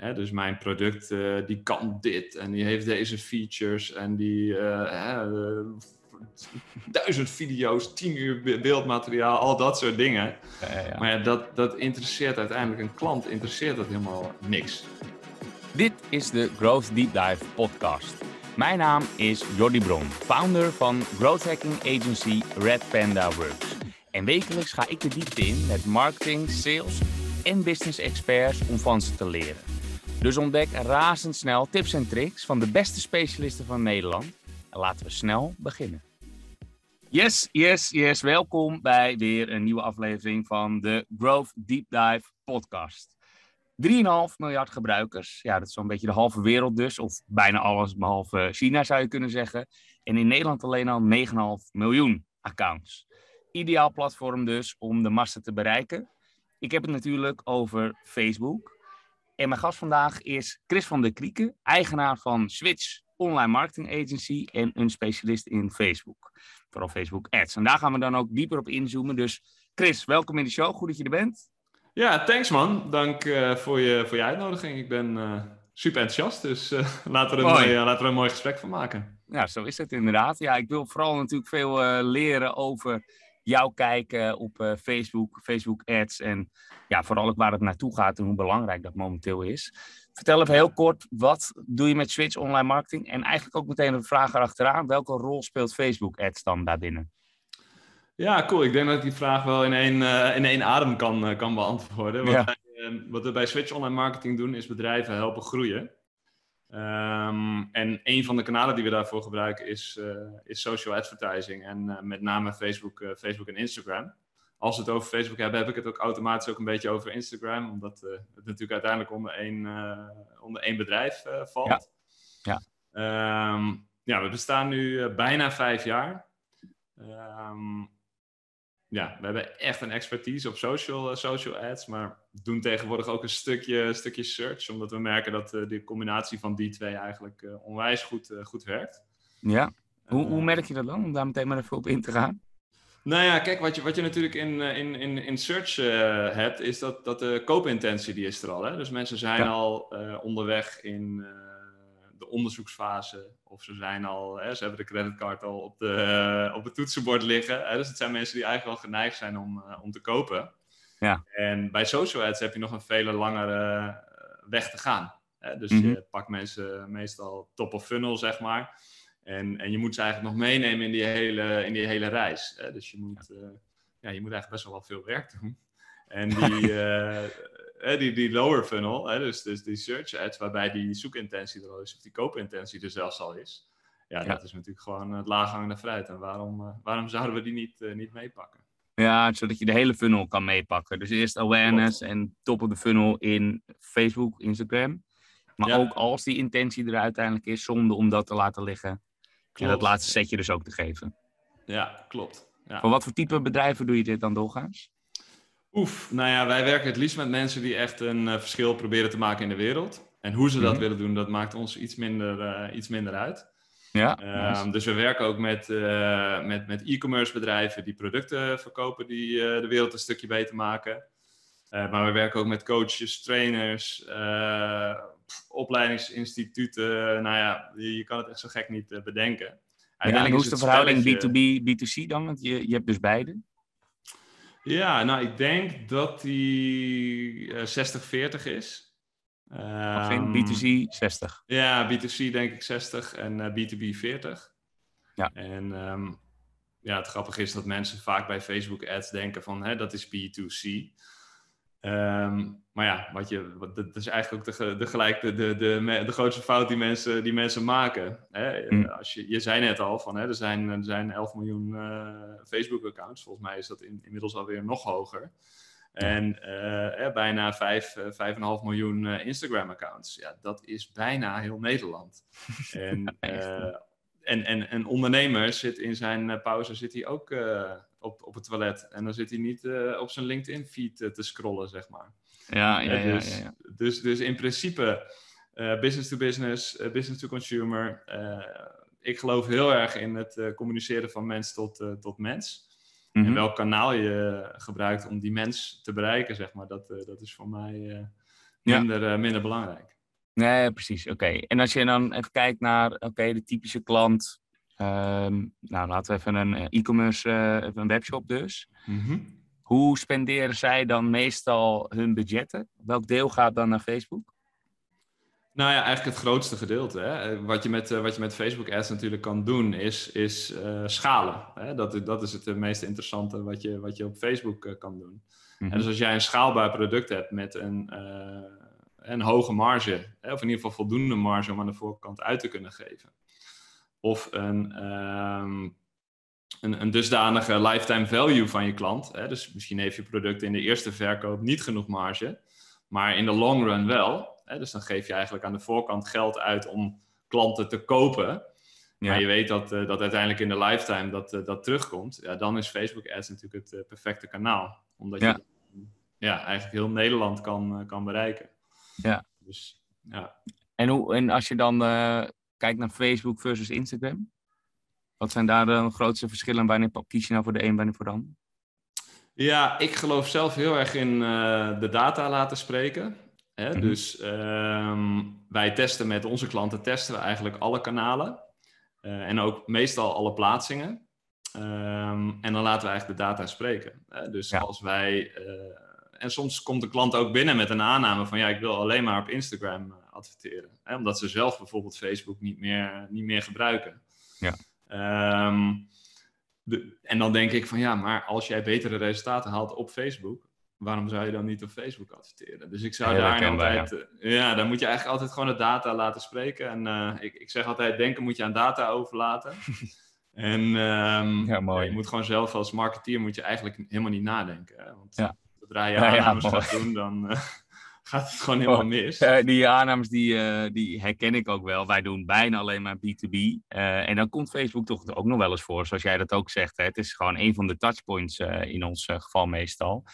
Hè, dus mijn product eh, die kan dit en die heeft deze features en die uh, duizend video's, tien uur beeldmateriaal, al dat soort dingen. Ja, ja. Maar ja, dat, dat interesseert uiteindelijk een klant, interesseert dat helemaal niks. Dit is de Growth Deep Dive podcast. Mijn naam is Jordi Bron, founder van growth hacking agency Red Panda Works. En wekelijks ga ik de diepte in met marketing, sales en business experts om van ze te leren. Dus ontdek razendsnel tips en tricks van de beste specialisten van Nederland. En laten we snel beginnen. Yes, yes, yes. Welkom bij weer een nieuwe aflevering van de Growth Deep Dive podcast. 3,5 miljard gebruikers. Ja, dat is zo'n beetje de halve wereld dus. Of bijna alles behalve China zou je kunnen zeggen. En in Nederland alleen al 9,5 miljoen accounts. Ideaal platform dus om de massa te bereiken. Ik heb het natuurlijk over Facebook. En mijn gast vandaag is Chris van der Krieken, eigenaar van Switch Online Marketing Agency en een specialist in Facebook. Vooral Facebook Ads. En daar gaan we dan ook dieper op inzoomen. Dus Chris, welkom in de show. Goed dat je er bent. Ja, thanks man. Dank uh, voor, je, voor je uitnodiging. Ik ben uh, super enthousiast, dus uh, laten, we er een mooi, laten we er een mooi gesprek van maken. Ja, zo is het inderdaad. Ja, ik wil vooral natuurlijk veel leren over jou kijken op uh, Facebook, Facebook ads en ja, vooral ook waar het naartoe gaat en hoe belangrijk dat momenteel is. Vertel even heel kort, wat doe je met Switch Online Marketing? En eigenlijk ook meteen een vraag erachteraan, welke rol speelt Facebook ads dan daarbinnen? Ja, cool. Ik denk dat ik die vraag wel in één, uh, in één adem kan, uh, kan beantwoorden. Wat, wij, wat we bij Switch Online Marketing doen, is bedrijven helpen groeien. Um, en een van de kanalen die we daarvoor gebruiken is, uh, is social advertising. En uh, met name Facebook, uh, Facebook en Instagram. Als we het over Facebook hebben, heb ik het ook automatisch ook een beetje over Instagram. Omdat het natuurlijk uiteindelijk onder één, onder één bedrijf valt. Ja. Ja. Um, ja, we bestaan nu bijna vijf jaar. Um, ja, we hebben echt een expertise op social, uh, social ads, maar doen tegenwoordig ook een stukje, stukje search, omdat we merken dat uh, de combinatie van die twee eigenlijk uh, onwijs goed, goed werkt. Ja, hoe, hoe merk je dat dan, om daar meteen maar even op in te gaan? Nou ja, kijk, wat je, wat je natuurlijk in, in, in, in search hebt, is dat, dat de koopintentie die is er al. Hè? Dus mensen zijn ja. al onderweg in de onderzoeksfase. Of ze zijn al, hè, ze hebben de creditcard al op, de, op het toetsenbord liggen. Hè, dus het zijn mensen die eigenlijk al geneigd zijn om, uh, om te kopen. Ja. En bij social ads heb je nog een vele langere eh, weg te gaan. Hè? Dus mm -hmm. je pakt mensen meestal top of funnel, zeg maar. En, en je moet ze eigenlijk nog meenemen in die hele, in die hele reis. Hè? Dus je moet, ja. Ja, je moet eigenlijk best wel wat veel werk doen. En die, die, die lower funnel, hè, dus, dus die search ads, waarbij die zoekintentie er al is, of die koopintentie er zelfs al is. Ja, dat is natuurlijk gewoon het laaghangende fruit. En waarom, uh, waarom zouden we die niet, uh, niet meepakken? Ja, zodat je de hele funnel kan meepakken. Dus eerst awareness Klopt. en top of de funnel in Facebook, Instagram. Maar ja. ook als die intentie er uiteindelijk is, zonde om dat te laten liggen. En dat laatste setje dus ook te geven. Ja, klopt. Ja. Voor wat voor type bedrijven doe je dit dan doorgaans? Oef, nou ja, wij werken het liefst met mensen die echt een uh, verschil proberen te maken in de wereld. En hoe ze dat mm-hmm. willen doen, dat maakt ons iets minder, uh, iets minder uit. Ja, nice. Dus we werken ook met, uh, met, met e-commerce bedrijven die producten verkopen die de wereld een stukje beter maken. maar we werken ook met coaches, trainers, opleidingsinstituten. Nou ja, je, je, kan het echt zo gek niet bedenken. Ja, en hoe is de verhouding spelletje... B2B, B2C dan? Want je, je hebt dus beide. Ja, nou, ik denk dat die uh, 60-40 is. Um, B2C 60. Ja, B2C denk ik 60 en uh, B2B 40. Ja. En um, ja, het grappige is dat mensen vaak bij Facebook ads denken van hè, dat is B2C. Um, maar ja, wat je, wat, dat is eigenlijk ook de, de, gelijk de, de, de, de grootste fout die mensen, die mensen maken. Hè? Mm. Als je, je zei net al van hè, er, zijn, er zijn 11 miljoen uh, Facebook-accounts. Volgens mij is dat in, inmiddels alweer nog hoger. En uh, bijna 5, 5,5 miljoen uh, Instagram-accounts. Ja, dat is bijna heel Nederland. en, en, en een ondernemer zit in zijn pauze zit hij ook op, op het toilet. En dan zit hij niet uh, op zijn LinkedIn-feed uh, te scrollen, zeg maar. Ja, ja, ja. Dus, ja, ja. dus, dus in principe business to business, business to consumer. ik geloof heel erg in het communiceren van mens tot, tot mens. Mm -hmm. En welk kanaal je gebruikt om die mens te bereiken, zeg maar, dat, dat is voor mij minder, minder belangrijk. Nee, precies. Oké. En als je dan even kijkt naar oké, de typische klant. Ehm, nou, laten we even een e-commerce, een webshop dus. Mm hoe spenderen zij dan meestal hun budgetten? Welk deel gaat dan naar Facebook? Nou ja, eigenlijk het grootste gedeelte. Hè? Wat, je met, eh, wat je met Facebook Ads natuurlijk kan doen, is, is uh, schalen. Hè? Dat, dat is het eh, meest interessante wat je, wat je op Facebook kan doen. en dus als jij een schaalbaar product hebt met een, een hoge marge, hè? of in ieder geval voldoende marge om aan de voorkant uit te kunnen geven. Of een, ehm, een, een dusdanige lifetime value van je klant. Hè? Dus misschien heeft je product in de eerste verkoop niet genoeg marge, maar in de long run wel. Hè? Dus dan geef je eigenlijk aan de voorkant geld uit om klanten te kopen. Ja. Maar je weet dat, uh, dat uiteindelijk in de lifetime dat, uh, dat terugkomt. Ja, dan is Facebook Ads natuurlijk het uh, perfecte kanaal. Omdat ja. je ja, eigenlijk heel Nederland kan, kan bereiken. Ja. Dus, ja. En, hoe, en als je dan kijkt naar Facebook versus Instagram? Wat zijn daar de grootste verschillen? Wanneer kies je nou voor de een, wanneer voor de ander? Ja, ik geloof zelf heel erg in uh, de data laten spreken. Hè? Mm -hmm. Dus um, wij testen met onze klanten testen we eigenlijk alle kanalen. Uh, en ook meestal alle plaatsingen. Um, en dan laten we eigenlijk de data spreken. Hè? Dus ja. als wij. Uh, en soms komt de klant ook binnen met een aanname van ja, ik wil alleen maar op Instagram adverteren. Hè? Omdat ze zelf bijvoorbeeld Facebook niet meer, niet meer gebruiken. Ja. Um, de, en dan denk ik van ja, maar als jij betere resultaten haalt op Facebook, waarom zou je dan niet op Facebook adverteren? Dus ik zou ja, daar altijd, ja. ja. dan moet je eigenlijk altijd gewoon de data laten spreken. En uh, ik, ik zeg altijd, denken moet je aan data overlaten. en um, ja, mooi. je moet gewoon zelf als marketeer moet je eigenlijk helemaal niet nadenken. Hè? Want zodra je aannames gaat doen, dan... Uh, gaat het gewoon helemaal mis. Uh, die aannames die, uh, die herken ik ook wel. Wij doen bijna alleen maar B2B. Uh, en dan komt Facebook toch ook nog wel eens voor, zoals jij dat ook zegt. Hè? Het is gewoon een van de touchpoints in ons geval meestal.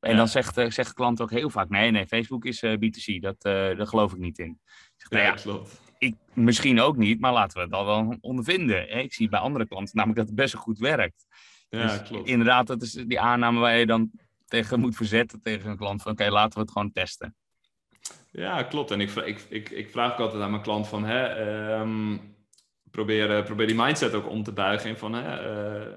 En dan zegt, zegt klant ook heel vaak: nee, nee, Facebook is B2C. Dat, daar geloof ik niet in. Zeg, nou ja, klopt. Ik misschien ook niet, maar laten we het al wel ondervinden. Hè? Ik zie bij andere klanten namelijk dat het best wel goed werkt. Ja, dus klopt. Inderdaad, dat is die aanname waar je dan tegen moet verzetten tegen een klant van oké, okay, laten we het gewoon testen. Ja, klopt. En ik, ik, ik, ik vraag ook altijd aan mijn klant van, hè, um, probeer, probeer die mindset ook om te buigen in van, hè, uh,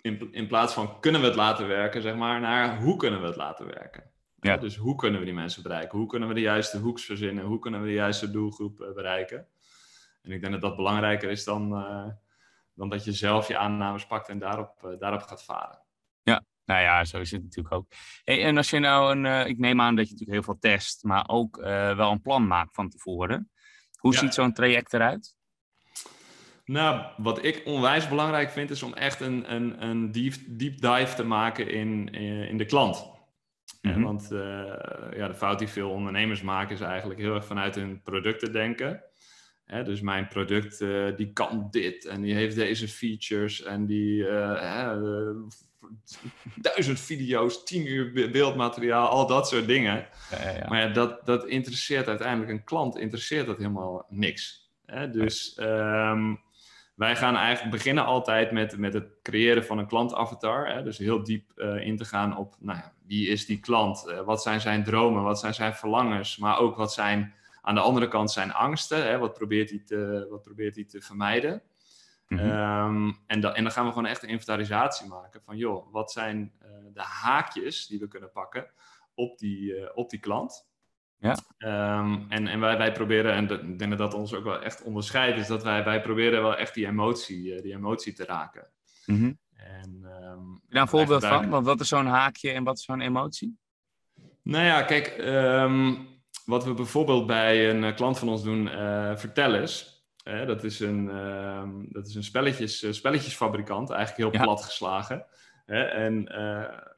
in, in plaats van kunnen we het laten werken, zeg maar, naar hoe kunnen we het laten werken. Ja. Dus hoe kunnen we die mensen bereiken? Hoe kunnen we de juiste hoeks verzinnen? Hoe kunnen we de juiste doelgroep uh, bereiken? En ik denk dat dat belangrijker is dan, uh, dan dat je zelf je aannames pakt en daarop, daarop gaat varen. Nou ja, zo is het natuurlijk ook. Hey, en als je nou een, uh, ik neem aan dat je natuurlijk heel veel test, maar ook uh, wel een plan maakt van tevoren. Hoe ja. ziet zo'n traject eruit? Nou, wat ik onwijs belangrijk vind, is om echt een, een, een deep, deep dive te maken in, in, in de klant. Mm -hmm. Want uh, ja, de fout die veel ondernemers maken, is eigenlijk heel erg vanuit hun producten denken. Hè, dus mijn product uh, die kan dit en die heeft deze features en die uh, duizend video's, tien uur beeldmateriaal, al dat soort dingen. Ja, ja, ja. Maar ja, dat, dat interesseert uiteindelijk een klant, interesseert dat helemaal niks. Hè? Dus um, wij gaan eigenlijk beginnen altijd met, met het creëren van een klantavatar. Hè? Dus heel diep in te gaan op nou wie is die klant? Wat zijn zijn dromen? Wat zijn zijn verlangens? Maar ook wat zijn aan de andere kant zijn angsten? Hè? Wat, probeert hij te, wat probeert hij te vermijden? Mm -hmm. um, en, da en, dan gaan we gewoon echt een inventarisatie maken van, joh, wat zijn uh, de haakjes die we kunnen pakken op die, uh, op die klant? Ja. Um, en en wij, wij proberen, en ik denk dat dat ons ook wel echt onderscheidt, is dat wij, wij proberen wel echt die emotie, uh, die emotie te raken. Mm -hmm. En, um, daar een voorbeeld van? Want wat is zo'n haakje en wat is zo'n emotie? Nou ja, kijk, um, wat we bijvoorbeeld bij een klant van ons doen, vertel eens. Dat, is een, uh, dat is een spelletjes, uh, spelletjesfabrikant, eigenlijk heel ja. plat geslagen. en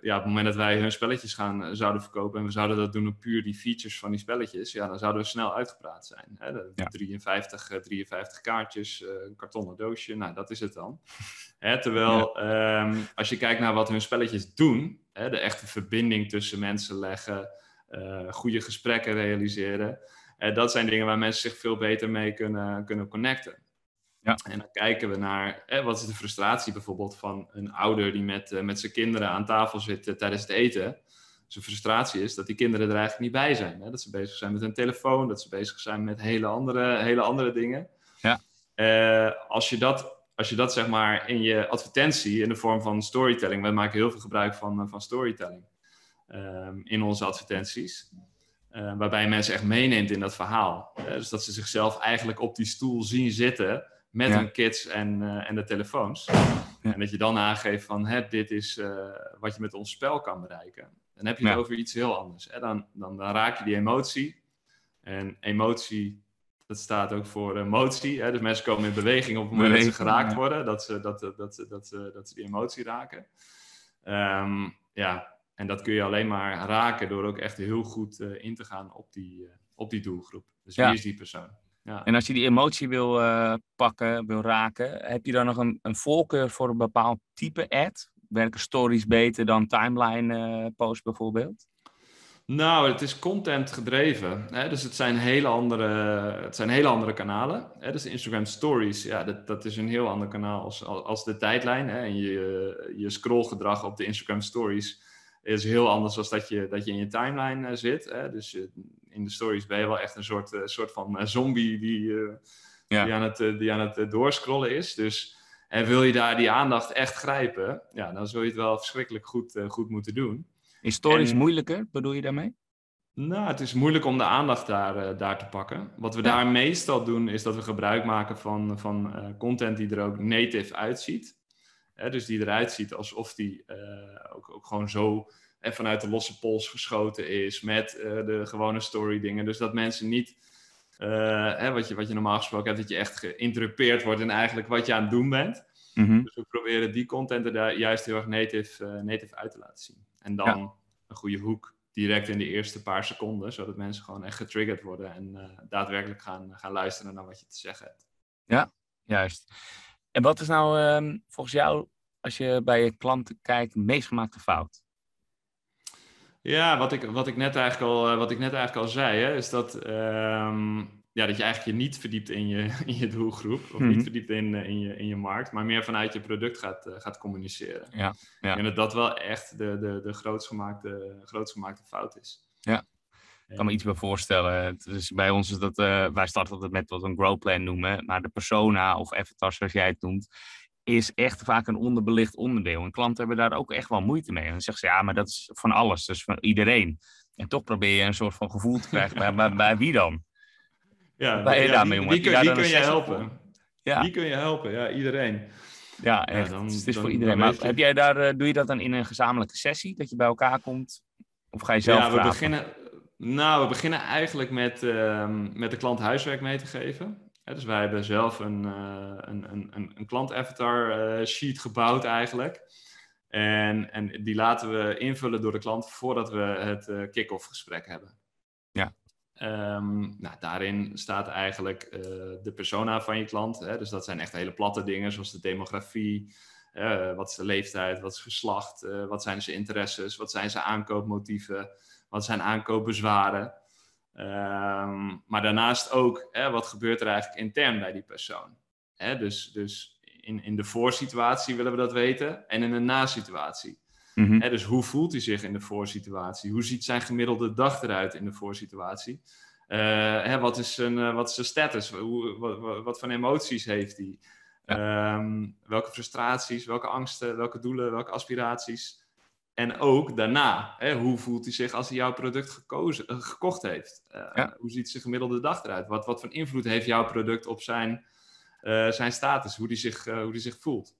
ja, op het moment dat wij hun spelletjes gaan, zouden verkopen en we zouden dat doen op puur die features van die spelletjes, ja, dan zouden we snel uitgepraat zijn. Hè? Ja. 53, 53 kaartjes, een kartonnen doosje, nou dat is het dan. Terwijl ja. um, als je kijkt naar wat hun spelletjes doen, hè, de echte verbinding tussen mensen leggen, goede gesprekken realiseren. Uh, dat zijn dingen waar mensen zich veel beter mee kunnen, kunnen connecten. Ja. En dan kijken we naar eh, wat is de frustratie bijvoorbeeld van een ouder die met, uh, met zijn kinderen aan tafel zit tijdens het eten. zijn frustratie is dat die kinderen er eigenlijk niet bij zijn. Hè? Dat ze bezig zijn met hun telefoon, dat ze bezig zijn met hele andere, hele andere dingen. Ja. Eh, als je dat, als je dat zeg maar in je advertentie in de vorm van storytelling, wij maken heel veel gebruik van, eh, van storytelling ehm, in onze advertenties. Uh, waarbij je mensen echt meeneemt in dat verhaal. dus dat ze zichzelf eigenlijk op die stoel zien zitten met Ja. hun kids en, eh, en de telefoons. En dat je dan aangeeft van, hè, dit is eh, wat je met ons spel kan bereiken. Dan heb je het Ja. over iets heel anders. Hè? Dan, dan, dan raak je die emotie. En emotie, dat staat ook voor emotie. Hè? Dus mensen komen in beweging op het moment dat ze geraakt ja. worden. Dat ze, dat, dat, dat, dat, dat ze die emotie raken. Ehm, ja, en dat kun je alleen maar raken door ook echt heel goed eh, in te gaan op die, eh, op die doelgroep. Dus Ja. wie is die persoon? Ja. En als je die emotie wil eh, pakken, wil raken, heb je dan nog een, een voorkeur voor een bepaald type ad? Werken stories beter dan timeline posts bijvoorbeeld? Nou, het is content gedreven. Hè? Dus het zijn hele andere, het zijn hele andere kanalen. Hè? Dus Instagram Stories, ja, dat, dat is een heel ander kanaal als, als de tijdlijn. Hè? En je, je scrollgedrag op de Instagram Stories is heel anders dan dat je, dat je in je timeline eh, zit. Hè? Dus je- in de stories ben je wel echt een soort, eh, soort van eh, zombie die, eh, Ja. die aan het, eh, die aan het eh, doorscrollen is. Dus en wil je daar die aandacht echt grijpen, ja, dan zul je het wel verschrikkelijk goed, eh, goed moeten doen. Is stories En- moeilijker, bedoel je daarmee? Nou, het is moeilijk om de aandacht daar, eh, daar te pakken. Wat we Ja. daar meestal doen, is dat we gebruik maken van, van eh, content die er ook native uitziet. Hè, dus die eruit ziet alsof die eh, ook, ook gewoon zo eh, vanuit de losse pols geschoten is met eh, de gewone story dingen. Dus dat mensen niet, eh, hè, wat, je, wat je normaal gesproken hebt, dat je echt geïnterrupeerd wordt in eigenlijk wat je aan het doen bent. Mhm. Dus we proberen die content er daar juist heel erg native, native uit te laten zien. En dan een goede hoek direct in de eerste paar seconden, zodat mensen gewoon echt getriggerd worden en daadwerkelijk gaan, gaan luisteren naar wat je te zeggen hebt. Juist. En wat is nou ehm, volgens jou, als je bij je klanten kijkt, de meest gemaakte fout? Ja, wat ik, wat ik, net, eigenlijk al, eh, wat ik net eigenlijk al zei, hè, is dat, ehm, ja, dat je eigenlijk je niet verdiept in je, in je doelgroep, of Mhm. niet verdiept in, eh, in, je, in je markt, maar meer vanuit je product gaat, eh, gaat communiceren. Ja, ja. Denk dat dat wel echt de, de, de grootst gemaakte fout is. Ja. Ik kan me iets bij voorstellen. Is, bij ons is dat, eh, wij starten altijd met wat we een grow plan noemen. Maar de persona of avatar, zoals jij het noemt, is echt vaak een onderbelicht onderdeel. En klanten hebben daar ook echt wel moeite mee. En dan zeggen ze, ja, maar dat is van alles, dus van iedereen. En toch probeer je een soort van gevoel te krijgen bij, bij, bij wie dan? Ja, je ja, daarmee, wie, kun, wie je helpen? Ja, Wie kun je helpen? Ja, iedereen. ja echt. dan- het is dan- voor iedereen. Maar heb jij daar, eh, doe je dat dan in een gezamenlijke sessie, dat je bij elkaar komt? Of ga je zelf ja, we beginnen, nou, we beginnen eigenlijk met, ehm, met de klant huiswerk mee te geven. Dus wij hebben zelf een, eh, een, een, een, een klant-avatar eh, sheet gebouwd eigenlijk. En, en die laten we invullen door de klant voordat we het eh, kick-off gesprek hebben. Ja. Ehm, nou, daarin staat eigenlijk de persona van je klant. Hè? Dus dat zijn echt hele platte dingen, zoals de demografie. wat is de leeftijd? Wat is geslacht? eh, wat zijn zijn interesses? Wat zijn zijn aankoopmotieven? Wat zijn aankoopbezwaren? Ehm, maar daarnaast ook, hè, wat gebeurt er eigenlijk intern bij die persoon? Hè, dus dus in, in de voorsituatie willen we dat weten en in de na-situatie. Mhm. Hè, dus hoe voelt hij zich in de voorsituatie? Hoe ziet zijn gemiddelde dag eruit in de voorsituatie? Eh, hè, wat, is zijn, eh, wat is zijn status? Hoe, wat, wat, wat voor emoties heeft hij? Ehm, welke frustraties, welke angsten, welke doelen, welke aspiraties? En ook daarna, hè, hoe voelt hij zich als hij jouw product gekozen, eh, gekocht heeft? Ja. Hoe ziet zijn gemiddelde dag eruit? Wat, wat voor invloed heeft jouw product op zijn, eh, zijn status? Hoe hij zich, hoe die zich voelt?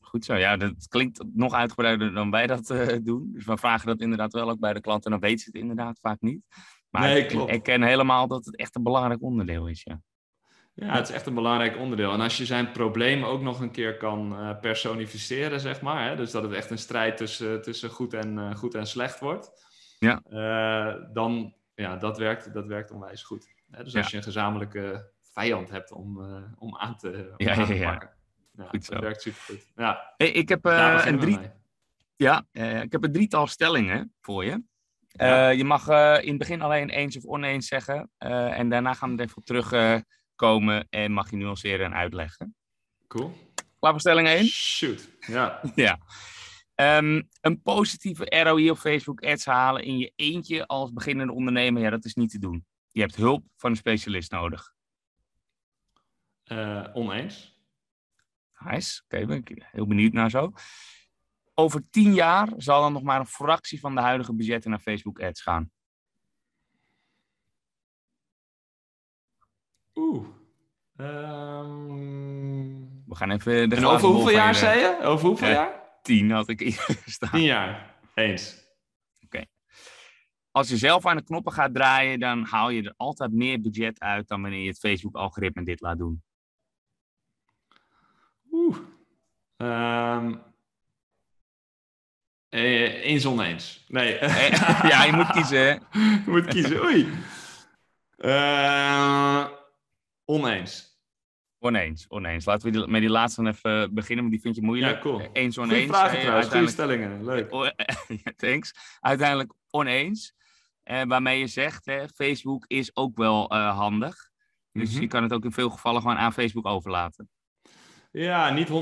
Goed zo, ja, dat klinkt nog uitgebreider dan wij dat doen. Dus we vragen dat inderdaad wel ook bij de klanten. En dan weten ze het inderdaad vaak niet. Maar Nee, ik, klopt. ik ken helemaal dat het echt een belangrijk onderdeel is, ja. Ja, het is echt een belangrijk onderdeel. En als je zijn probleem ook nog een keer kan eh, personificeren, zeg maar. Hè, dus dat het echt een strijd tussen, tussen goed, en, eh, goed en slecht wordt. Ja. eh, dan, ja, dat werkt, dat werkt onwijs goed. Hè, dus als je een gezamenlijke vijand hebt om, om aan te, om Ja, aan ja, te pakken. Ja, Goed dat werkt supergoed. Ja, Hey, ik, heb, een drie, ja ik heb een drietal stellingen voor je. Je mag in het begin alleen eens of oneens zeggen. en daarna gaan we er even op terugkomen en mag je nuanceren en uitleggen. Cool. Klaar voor stelling 1? Shoot. Ja. Ja. Ehm, een positieve ROI op Facebook ads halen in je eentje als beginnende ondernemer, ja, dat is niet te doen. Je hebt hulp van een specialist nodig. Uh, oneens. Nice. Oké, ben ik heel benieuwd naar zo. Over tien jaar zal dan nog maar een fractie van de huidige budgetten naar Facebook ads gaan. Oeh. Um... We gaan even. De en over hoeveel jaar zei je? Over hoeveel jaar? Tien had ik staan. Tien jaar. Eens. Oké. Als je zelf aan de knoppen gaat draaien, dan haal je er altijd meer budget uit dan wanneer je het Facebook-algoritme dit laat doen. Oeh. Um... Eh, eens oneens. Nee. ja, je moet kiezen. je moet kiezen. Oei. Uh, oneens. Oneens, oneens. Laten we met die laatste dan even beginnen, want die vind je moeilijk. Ja, cool. Eens, oneens. Goeie vragen trouwens, goede stellingen. Leuk. thanks. Uiteindelijk oneens. Uh, waarmee je zegt, hè, Facebook is ook wel uh, handig. Dus mm-hmm. je kan het ook in veel gevallen gewoon aan Facebook overlaten. Ja, niet 100%.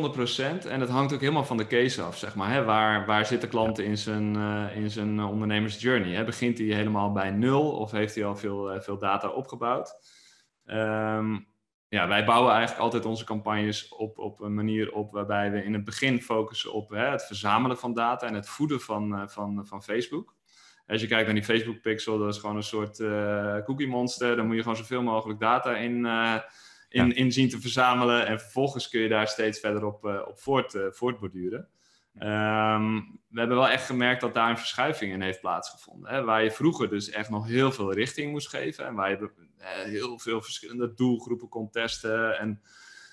En het hangt ook helemaal van de case af, zeg maar. Hè? Waar, waar zit de klant in zijn, uh, in zijn ondernemersjourney? Hè? Begint hij helemaal bij nul of heeft hij al veel, veel data opgebouwd? Um, ja, wij bouwen eigenlijk altijd onze campagnes op, op een manier op waarbij we in het begin focussen op hè, het verzamelen van data en het voeden van, uh, van, van Facebook. Als je kijkt naar die Facebook pixel, dat is gewoon een soort uh, cookie monster. Dan moet je gewoon zoveel mogelijk data in, uh, in, ja. in zien te verzamelen. En vervolgens kun je daar steeds verder op, op voort, voortborduren. Um, we hebben wel echt gemerkt dat daar een verschuiving in heeft plaatsgevonden. Hè? Waar je vroeger dus echt nog heel veel richting moest geven. En waar je heel veel verschillende doelgroepen kon testen. En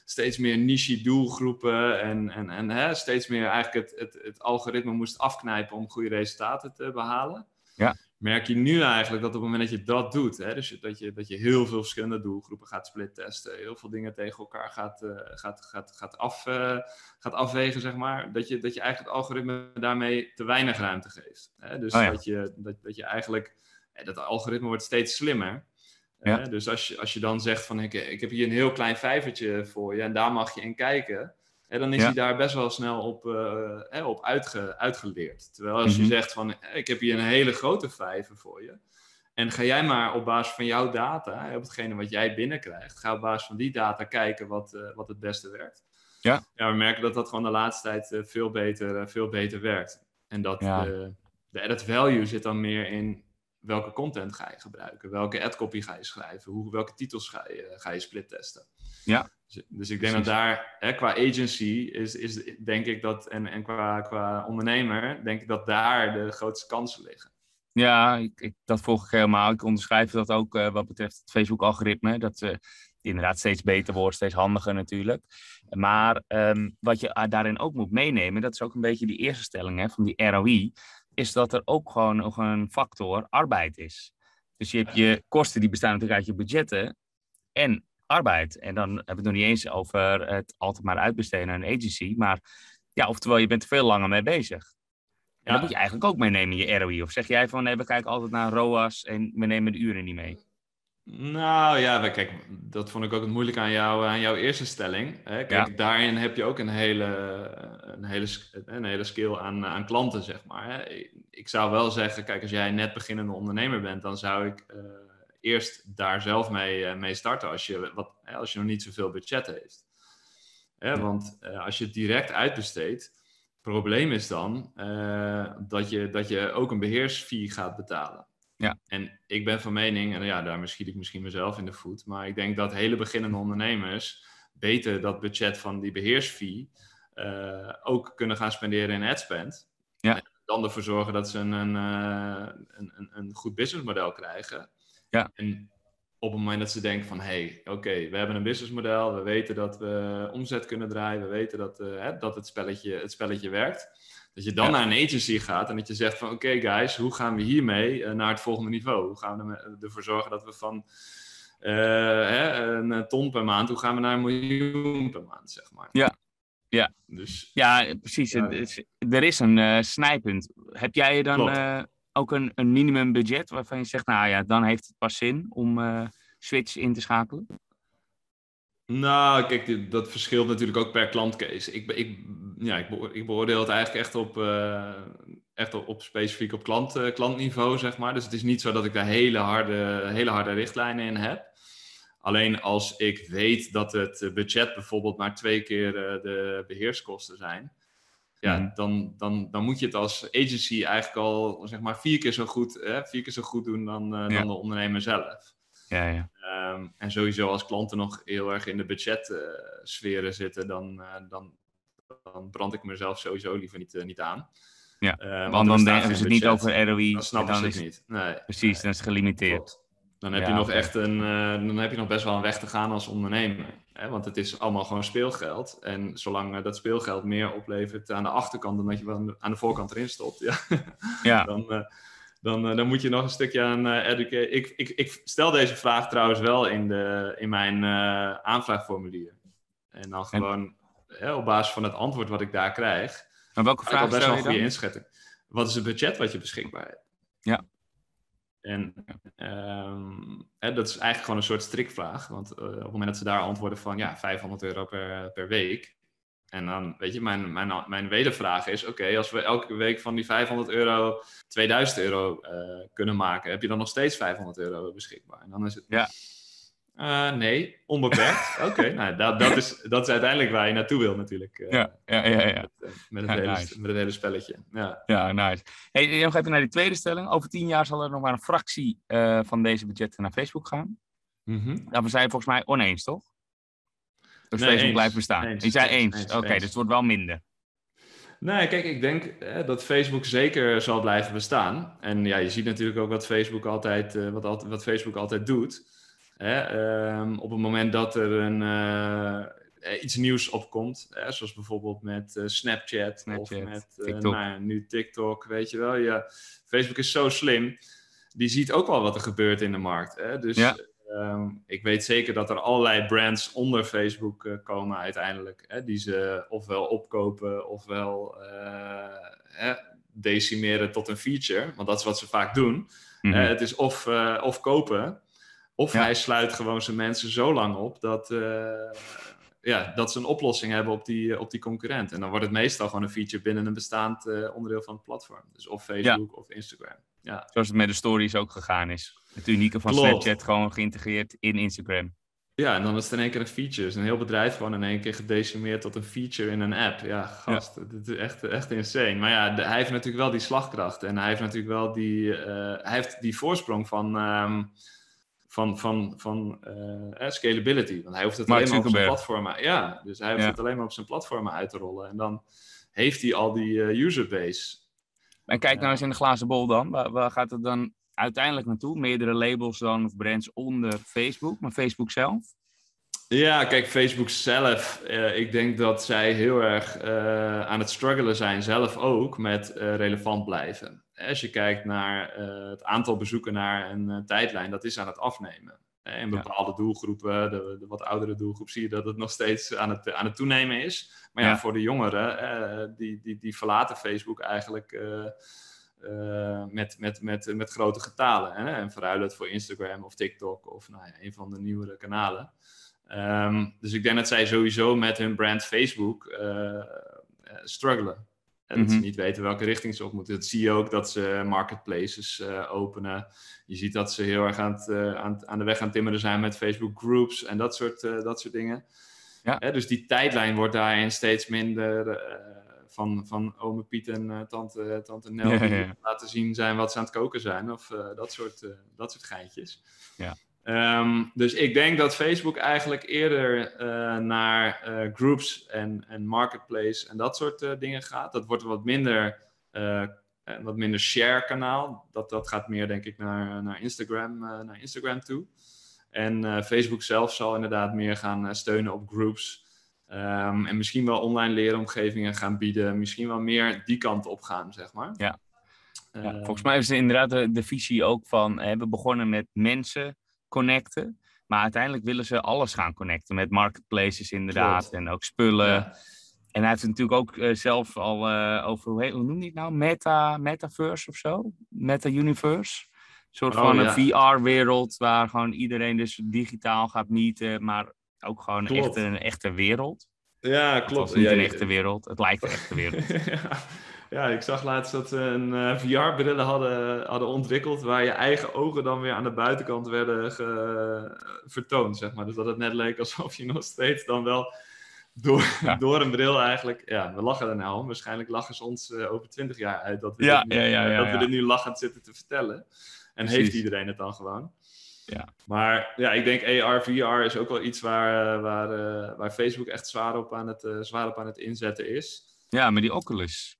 steeds meer niche doelgroepen. En, en, en hè, steeds meer eigenlijk het, het, het algoritme moest afknijpen om goede resultaten te behalen. Ja. Merk je nu eigenlijk dat op het moment dat je dat doet, hè, dus dat je, dat je heel veel verschillende doelgroepen gaat split testen, heel veel dingen tegen elkaar gaat, uh, gaat, gaat, gaat, af, uh, gaat afwegen, zeg maar, dat je, dat je eigenlijk het algoritme daarmee te weinig ruimte geeft. Hè? Dus oh ja. dat, je, dat, dat je eigenlijk, dat algoritme wordt steeds slimmer. Ja. Dus als je, als je dan zegt van ik, ik heb hier een heel klein vijvertje voor je en daar mag je in kijken. En dan is Ja. hij daar best wel snel op, eh, hè, op uitge, uitgeleerd. Terwijl als Mhm. je zegt van eh, ik heb hier een hele grote vijver voor je. En ga jij maar op basis van jouw data, op hetgene wat jij binnenkrijgt, ga op basis van die data kijken wat, eh, wat het beste werkt. Ja. ja. We merken dat dat gewoon de laatste tijd eh, veel, beter, eh, veel beter werkt. En dat Ja. de, de added value zit dan meer in welke content ga je gebruiken, welke ad copy ga je schrijven, hoe, welke titels ga je, ga je split testen. Ja. Dus, dus ik denk Precies. dat daar, hè, qua agency, is, is denk ik dat, en, en qua, qua ondernemer, denk ik dat daar de grootste kansen liggen. Ja, ik, ik, dat volg ik helemaal. Ik onderschrijf dat ook eh, wat betreft het Facebook-algoritme. Dat eh, inderdaad steeds beter wordt, steeds handiger natuurlijk. Maar ehm, wat je ah, daarin ook moet meenemen, dat is ook een beetje die eerste stelling hè, van die ROI, is dat er ook gewoon nog een factor arbeid is. Dus je hebt je kosten, die bestaan natuurlijk uit je budgetten en arbeid. En dan hebben we het nog niet eens over het altijd maar uitbesteden aan een agency. Maar ja, oftewel, je bent er veel langer mee bezig. En Ja. dat moet je eigenlijk ook meenemen in je ROI. Of zeg jij van nee, we kijken altijd naar ROAS en we nemen de uren niet mee? Nou ja, kijk, dat vond ik ook het moeilijke aan, jou, aan jouw eerste stelling. Hè? Kijk, Ja. daarin heb je ook een hele, een hele, een hele skill aan, aan klanten, zeg maar. Hè? Ik zou wel zeggen, kijk, als jij net beginnende ondernemer bent, dan zou ik eh, eerst daar zelf mee, eh, mee starten als je, wat, als je nog niet zoveel budget heeft. Ja. Want eh, als je het direct uitbesteedt, het probleem is dan eh, dat, je, dat je ook een beheersfee gaat betalen. En ik ben van mening, en ja, daarmee schiet ik misschien mezelf in de voet, maar ik denk dat hele beginnende ondernemers beter dat budget van die beheersfee eh, ook kunnen gaan spenderen in adspend. Ja. En dan ervoor zorgen dat ze een, een, een, een goed businessmodel krijgen. Ja. En op het moment dat ze denken van, hé, hey, oké, we hebben een businessmodel, we weten dat we omzet kunnen draaien, we weten dat, eh, hè, dat het, spelletje, het spelletje werkt. Dat je dan Ja. naar een agency gaat en dat je zegt van oké guys, hoe gaan we hiermee eh, naar het volgende niveau? Hoe gaan we er- ervoor zorgen dat we van eh, hè, een ton per maand, hoe gaan we naar een miljoen per maand, zeg maar. Ja. Ja. Dus Ja, precies. Ja. Er is een eh, snijpunt. Heb jij dan Klopt. eh, ook een, minimum budget waarvan je zegt, nou ja, dan heeft het pas zin om eh, Switch in te schakelen? Nou, kijk, dat verschilt natuurlijk ook per klantcase. Ik, ik, ja, ik, beoor- ik beoordeel het eigenlijk echt op, eh, echt op, specifiek op klant, eh, klantniveau, zeg maar. Dus het is niet zo dat ik daar hele harde, hele harde richtlijnen in heb. Alleen als ik weet dat het budget bijvoorbeeld maar twee keer de beheerskosten zijn, ja, Mhm. dan, dan, dan moet je het als agency eigenlijk al zeg maar vier keer zo goed, hè, vier keer zo goed doen dan, eh, Ja. dan de ondernemer zelf. Ja, ja. Ehm, en sowieso als klanten nog heel erg in de budgetsferen zitten, dan, eh, dan, dan brand ik mezelf sowieso liever niet, eh, niet aan. Ja, Eh, Want er dan hebben geen ze het niet budget. over ROI. Dan snappen ze is het niet. Nee, Precies, nee, dan is het gelimiteerd. Dan heb Ja, je nog echt een, eh, dan heb je nog best wel een weg te gaan als ondernemer. Hè? Want het is allemaal gewoon speelgeld. En zolang eh, dat speelgeld meer oplevert aan de achterkant dan dat je aan de, aan de voorkant erin stopt, ja, Ja, dan, eh, dan, dan moet je nog een stukje aan educate. Ik, ik, ik stel deze vraag trouwens wel in, de, in mijn aanvraagformulier. En dan gewoon op basis van het antwoord wat ik daar krijg, maar welke vraag best stel wel je een goede inschatting. Wat is het budget wat je beschikbaar hebt? Ja. En ehm, hè, dat is eigenlijk gewoon een soort strikvraag. Want eh, op het moment dat ze daar antwoorden van ja, 500 euro per, per week. En dan, weet je, mijn, mijn, mijn wedervraag is: oké, als we elke week van die 500 euro 2000 euro eh, kunnen maken, heb je dan nog steeds 500 euro beschikbaar? En dan is het. Ja. Eh, nee, onbeperkt. Oké, nou, dat, dat, is, dat is uiteindelijk waar je naartoe wil, natuurlijk. eh, Ja, ja, ja, ja. Met, eh, met, het Ja, hele, nice. met het hele spelletje. Ja. Ja, nice. Hey, nog even naar die tweede stelling. Over tien jaar zal er nog maar een fractie van deze budgetten naar Facebook gaan. Mhm. Daarvan zijn we volgens mij oneens, toch? Dus Nee, Facebook blijft bestaan. Eens, Je zei eens, Oké, dus het wordt wel minder. Nee, kijk, ik denk eh, dat Facebook zeker zal blijven bestaan. En ja, je ziet natuurlijk ook wat Facebook altijd, wat, altijd, wat Facebook altijd doet. Hè? ehm, op het moment dat er een, eh, eh, iets nieuws opkomt, hè, zoals bijvoorbeeld met eh, Snapchat, Snapchat, of met TikTok. nou ja, nu TikTok, weet je wel. Ja, Facebook is zo slim. Die ziet ook wel wat er gebeurt in de markt. Hè? Dus Ja. ehm, ik weet zeker dat er allerlei brands onder Facebook komen uiteindelijk. Hè? Die ze ofwel opkopen ofwel hè, decimeren tot een feature. Want dat is wat ze vaak doen. Mhm. Het is of, of kopen, of Ja. hij sluit gewoon zijn mensen zo lang op dat, eh, ja, dat ze een oplossing hebben op die, op die concurrent. En dan wordt het meestal gewoon een feature binnen een bestaand eh, onderdeel van het platform. Dus of Facebook of Instagram. Ja. Zoals het met de stories ook gegaan is. Het unieke van Klopt. Snapchat gewoon geïntegreerd in Instagram. ja, en dan is het in één keer een feature. Dus een heel bedrijf gewoon in één keer gedecimeerd tot een feature in een app. Ja, gast, dit is echt, echt insane. Maar ja, de- hij heeft natuurlijk wel die slagkracht. En hij heeft natuurlijk wel die, eh, hij heeft die voorsprong van... ehm, van, van, van eh, eh, scalability. Want hij hoeft het Mark alleen maar op zijn platformen. Ja, dus hij hoeft Ja. het alleen maar op zijn platformen uit te rollen. En dan heeft hij al die eh, userbase. En kijk nou eens in de glazen bol dan. Waar, waar gaat het dan uiteindelijk naartoe? Meerdere labels dan of brands onder Facebook, maar Facebook zelf? Ja, kijk, Facebook zelf. ik denk dat zij heel erg aan het struggelen zijn, zelf ook, met relevant blijven. Als je kijkt naar eh, het aantal bezoeken naar een eh, tijdlijn, dat is aan het afnemen. In Ja. bepaalde doelgroepen, de, de wat oudere doelgroep, zie je dat het nog steeds aan het, aan het toenemen is. Maar ja, Ja. voor de jongeren, eh, die, die, die verlaten Facebook eigenlijk met, met, met, met grote getalen. Hè? En verruilen het voor Instagram of TikTok of nou ja, een van de nieuwere kanalen. Ehm, dus ik denk dat zij sowieso met hun brand Facebook eh, eh. En dat ze Mhm. niet weten welke richting ze op moeten. Dat zie je ook dat ze marketplaces eh, openen. Je ziet dat ze heel erg aan, het, eh, aan, aan de weg aan het timmeren zijn met Facebook groups en dat soort, eh, dat soort dingen. Ja. Dus die tijdlijn wordt daarin steeds minder eh, van, van ome Piet en eh, tante, tante Nel. Ja, die ja. laten zien zijn wat ze aan het koken zijn. Of eh, dat, soort, eh, dat soort geintjes. Ja. Ehm, dus ik denk dat Facebook eigenlijk eerder eh, naar eh, groups en, en marketplace en dat soort eh, dingen gaat. Dat wordt wat minder, wat minder share kanaal. Dat, dat gaat meer denk ik naar, naar, Instagram, naar Instagram toe. En Facebook zelf zal inderdaad meer gaan steunen op groups. Ehm, en misschien wel online leeromgevingen gaan bieden. Misschien wel meer die kant op gaan, zeg maar. Ja. Ja, Ehm, volgens mij is het inderdaad de, de visie ook van, hè, we begonnen met mensen connecten, maar uiteindelijk willen ze alles gaan connecten met marketplaces inderdaad Klopt. en ook spullen. ja. En hij heeft het natuurlijk ook eh, zelf al eh, over, hoe, hoe noem je het nou? Meta, metaverse of zo? Meta-universe? Een soort Oh, van ja. een VR-wereld waar gewoon iedereen dus digitaal gaat meeten, maar ook gewoon Klopt. echt een echte wereld. Ja, Het klopt. was niet Ja, een echte wereld, het lijkt een echte wereld. ja. ik zag laatst dat ze een eh, VR-brillen hadden, hadden ontwikkeld waar je eigen ogen dan weer aan de buitenkant werden ge- vertoond, zeg maar. Dus dat het net leek alsof je nog steeds dan wel door, Ja. door een bril eigenlijk... Ja, we lachen er nou om. Waarschijnlijk lachen ze ons eh, over twintig jaar uit dat we, Ja, dit, nu, ja, eh, dat we dit nu lachend zitten te vertellen. En Precies. heeft iedereen het dan gewoon. Ja. Maar ja, ik denk AR, VR is ook wel iets waar, waar, waar Facebook echt zwaar op, aan het, zwaar op aan het inzetten is. Ja, maar die Oculus.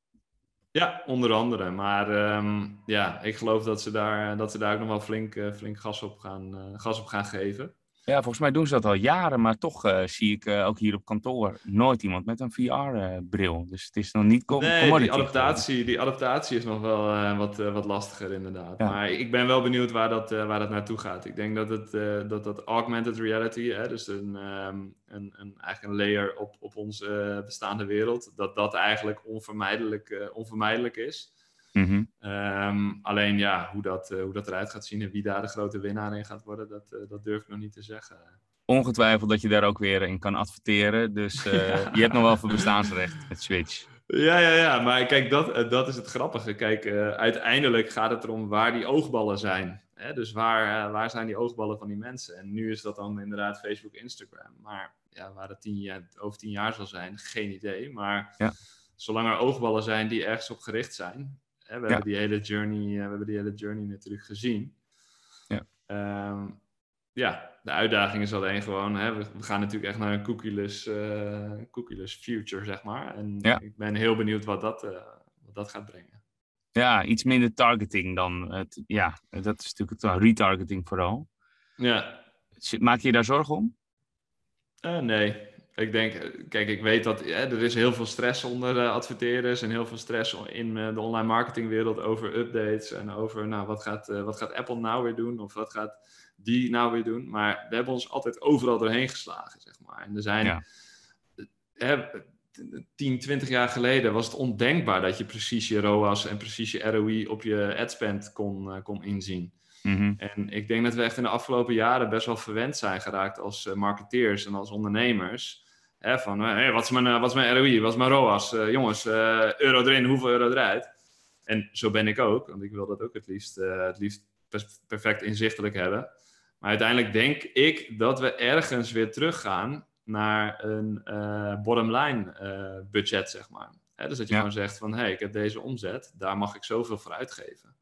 Ja, onder andere. Maar ehm, ja, ik geloof dat ze daar, dat ze daar ook nog wel flink, eh, flink gas, op gaan, eh, gas op gaan geven. Ja, volgens mij doen ze dat al jaren, maar toch eh, zie ik eh, ook hier op kantoor nooit iemand met een VR-bril. dus het is nog niet Nee, die adaptatie, die adaptatie is nog wel eh, wat, eh, wat lastiger inderdaad. Ja. Maar ik ben wel benieuwd waar dat, eh, waar dat naartoe gaat. Ik denk dat het, eh, dat, dat augmented reality, hè, dus een, ehm, een, een, eigenlijk een layer op, op onze eh, bestaande wereld, dat dat eigenlijk onvermijdelijk, eh, onvermijdelijk is. Mhm. Ehm, alleen ja, hoe dat, eh, hoe dat eruit gaat zien en wie daar de grote winnaar in gaat worden, dat, eh, dat durf ik nog niet te zeggen. Ongetwijfeld dat je daar ook weer in kan adverteren. Dus eh, je hebt nog wel voor bestaansrecht met Switch. Ja, ja, ja, maar kijk, dat, dat is het grappige. Kijk, uiteindelijk gaat het erom waar die oogballen zijn. Hè? Dus waar, waar zijn die oogballen van die mensen? En nu is dat dan inderdaad Facebook, Instagram. Maar ja, waar het tien jaar, over tien jaar zal zijn, geen idee. Maar Ja. zolang er oogballen zijn die ergens op gericht zijn. Hè? We, Ja. hebben die hele journey, eh, we hebben die hele journey natuurlijk gezien. Ja. Ehm, ja, de uitdaging is alleen gewoon, hè, we, we gaan natuurlijk echt naar een cookieless, eh, cookieless future, zeg maar. En Ja. ik ben heel benieuwd wat dat, eh, wat dat gaat brengen. Ja, iets minder targeting dan het. Ja, dat is natuurlijk het retargeting vooral. Ja, Maak je je daar zorgen om? Eh, nee. Ik denk, eh, kijk, ik weet dat hè, er is heel veel stress onder de adverteerders en heel veel stress in eh, de online marketingwereld over updates en over, nou, wat gaat, eh, wat gaat Apple nou weer doen of wat gaat die nou weer doen. Maar we hebben ons altijd overal doorheen geslagen, zeg maar. En er zijn, Ja. eh, hè, 10, 20 jaar geleden was het ondenkbaar dat je precies je ROAS en precies je ROI op je adspend kon, eh, kon inzien. Mhm. En ik denk dat we echt in de afgelopen jaren best wel verwend zijn geraakt als eh, marketeers en als ondernemers. Hè, van, eh, hey, wat, is mijn, eh, wat is mijn ROI, wat is mijn ROAS? Eh, jongens, euro erin, hoeveel euro eruit? En zo ben ik ook, want ik wil dat ook het liefst, het liefst perfect inzichtelijk hebben. Maar uiteindelijk denk ik dat we ergens weer teruggaan naar een eh bottom line eh, budget, zeg maar. Hè, dus dat je Ja. gewoon zegt van, hé, hey, ik heb deze omzet, daar mag ik zoveel voor uitgeven.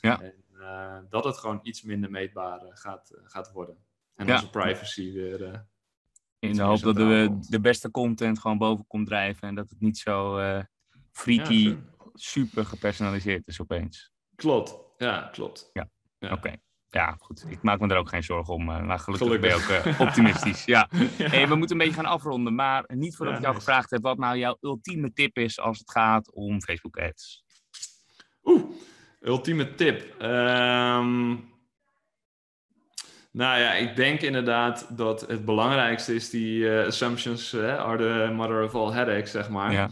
Ja. En dat het gewoon iets minder meetbaar gaat, gaat worden. En Ja. onze privacy weer... In de hoop dat de, de beste content gewoon boven komt drijven. En dat het niet zo eh, freaky, Ja, super gepersonaliseerd is opeens. klopt, ja, klopt. Ja. Ja. Oké. Ja, goed. Ik maak me er ook geen zorgen om. eh, Maar gelukkig, ben je ook Gelukkig. eh, optimistisch. Ja. Ja. Hey, we moeten een beetje gaan afronden. Maar niet voordat ik jou nice. gevraagd heb wat nou jouw ultieme tip is als het gaat om Facebook ads. Oeh, ultieme tip. Ehm, nou ja, ik denk inderdaad dat het belangrijkste is die eh, assumptions eh, are the mother of all headaches, zeg maar. Ja.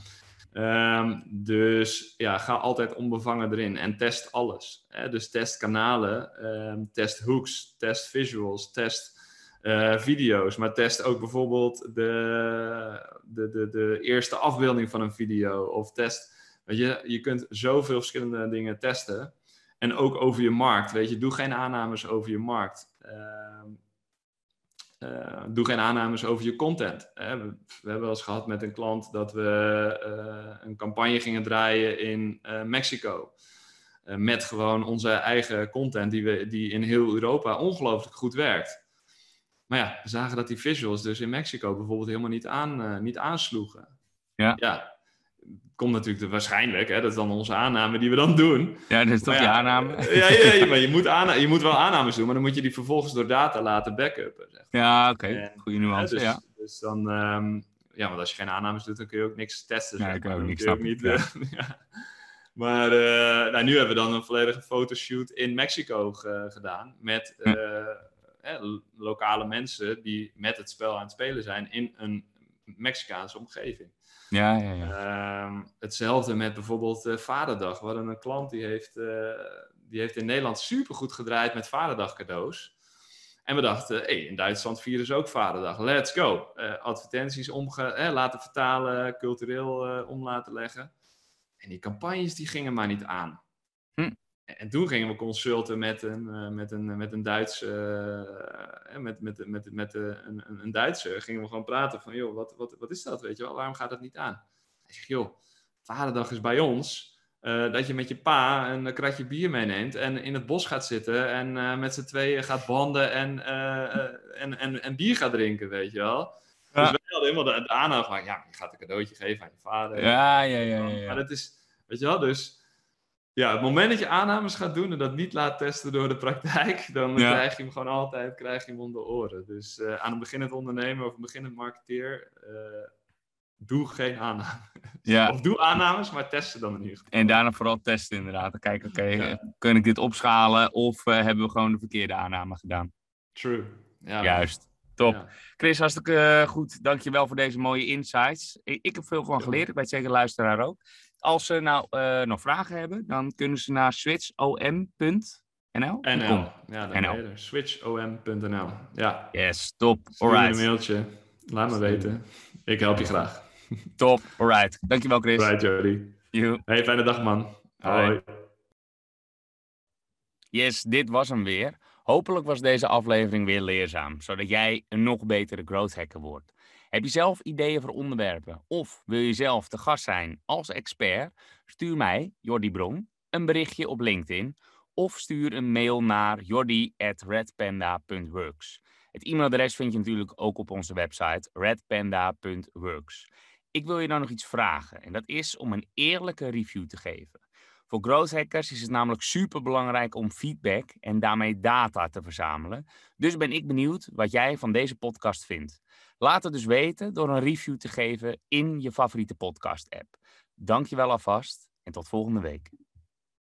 Ehm, dus ja, ga altijd onbevangen erin en test alles. Hè? Dus test kanalen, ehm, test hooks, test visuals, test eh, video's. Maar test ook bijvoorbeeld de, de, de, de eerste afbeelding van een video. Of test, weet je, je kunt zoveel verschillende dingen testen. En ook over je markt, weet je. Doe geen aannames over je markt. Ehm, eh, doe geen aannames over je content. Hè. We, we hebben wel eens gehad met een klant dat we eh, een campagne gingen draaien in eh, Mexico. Eh, met gewoon onze eigen content die, we, die in heel Europa ongelooflijk goed werkt. Maar ja, we zagen dat die visuals dus in Mexico bijvoorbeeld helemaal niet, aan, eh, niet aansloegen. Ja. ja. Komt natuurlijk de, waarschijnlijk, hè, dat is dan onze aanname die we dan doen. Ja, dat is toch je ja, aanname? Ja, ja, ja, maar je moet, aanna- je moet wel aannames doen, maar dan moet je die vervolgens door data laten backuppen. Zeg. Ja, oké. Goede nuance, dus, ja. dus dan, ehm, ja, want als je geen aannames doet, dan kun je ook niks testen. Ja, zeg ik ook je snap niet, eh, ja. Maar eh, nou, nu hebben we dan een volledige fotoshoot in Mexico ge- gedaan met Ja. eh, lo- lokale mensen die met het spel aan het spelen zijn in een Mexicaanse omgeving. Ja, ja, ja. Ehm, hetzelfde met bijvoorbeeld eh, Vaderdag. We hadden een klant die heeft, eh, die heeft in Nederland supergoed gedraaid met Vaderdag cadeaus. En we dachten, hey, in Duitsland vieren ze ook Vaderdag. Let's go. Uh, advertenties omge laten vertalen, cultureel om laten leggen. En die campagnes die gingen maar niet aan. Hm. En toen gingen we consulten met een, uh, met een, met een Duitse, met, met, met, met een, een Duitser. Gingen we gewoon praten van, joh, wat, wat, wat is dat, weet je wel? Waarom gaat dat niet aan? Hij zegt, joh, Vaderdag is bij ons. Uh, dat je met je pa een kratje bier meeneemt en in het bos gaat zitten en uh, met z'n tweeën gaat banden en, en, en, en bier gaat drinken, weet je wel. Ja. Dus wij hadden helemaal de, de van, ja, je gaat een cadeautje geven aan je vader. Ja, ja, ja. ja, ja. Maar dat is, weet je wel, dus ja, het moment dat je aannames gaat doen en dat niet laat testen door de praktijk, dan ja. krijg je hem gewoon altijd krijg je hem om de oren. Dus aan een beginnend ondernemer of een beginnend marketeer, doe geen aannames. Ja. Of doe aannames, maar testen dan in ieder geval. En daarna vooral testen inderdaad. Dan kijken, oké, okay, ja. kun ik dit opschalen of uh, hebben we gewoon de verkeerde aanname gedaan? True. Ja, Juist. Top. Ja. Chris, hartstikke uh, goed. Dankjewel voor deze mooie insights. Ik, ik heb veel van geleerd. Ik weet zeker luisteraar ook. Als ze nou uh, nog vragen hebben, dan kunnen ze naar switchom.nl. NL. Ja, switchom.nl. Ja. Yes, top. Stuur Alright. een mailtje. Laat me weten. Ik help je graag. Top, alright. Dankjewel Chris. Alright Jody. You. Hey, fijne dag man. Hoi. Yes, dit was hem weer. Hopelijk was deze aflevering weer leerzaam, zodat jij een nog betere growth hacker wordt. Heb je zelf ideeën voor onderwerpen of wil je zelf te gast zijn als expert? Stuur mij, Jordi Bron, een berichtje op LinkedIn of stuur een mail naar jordi@redpanda.works. Het e-mailadres vind je natuurlijk ook op onze website redpanda.works. Ik wil je dan nog iets vragen en dat is om een eerlijke review te geven. Voor growth hackers is het namelijk super belangrijk om feedback en daarmee data te verzamelen. Dus ben ik benieuwd wat jij van deze podcast vindt. Laat het dus weten door een review te geven in je favoriete podcast app. Dank je wel alvast en tot volgende week.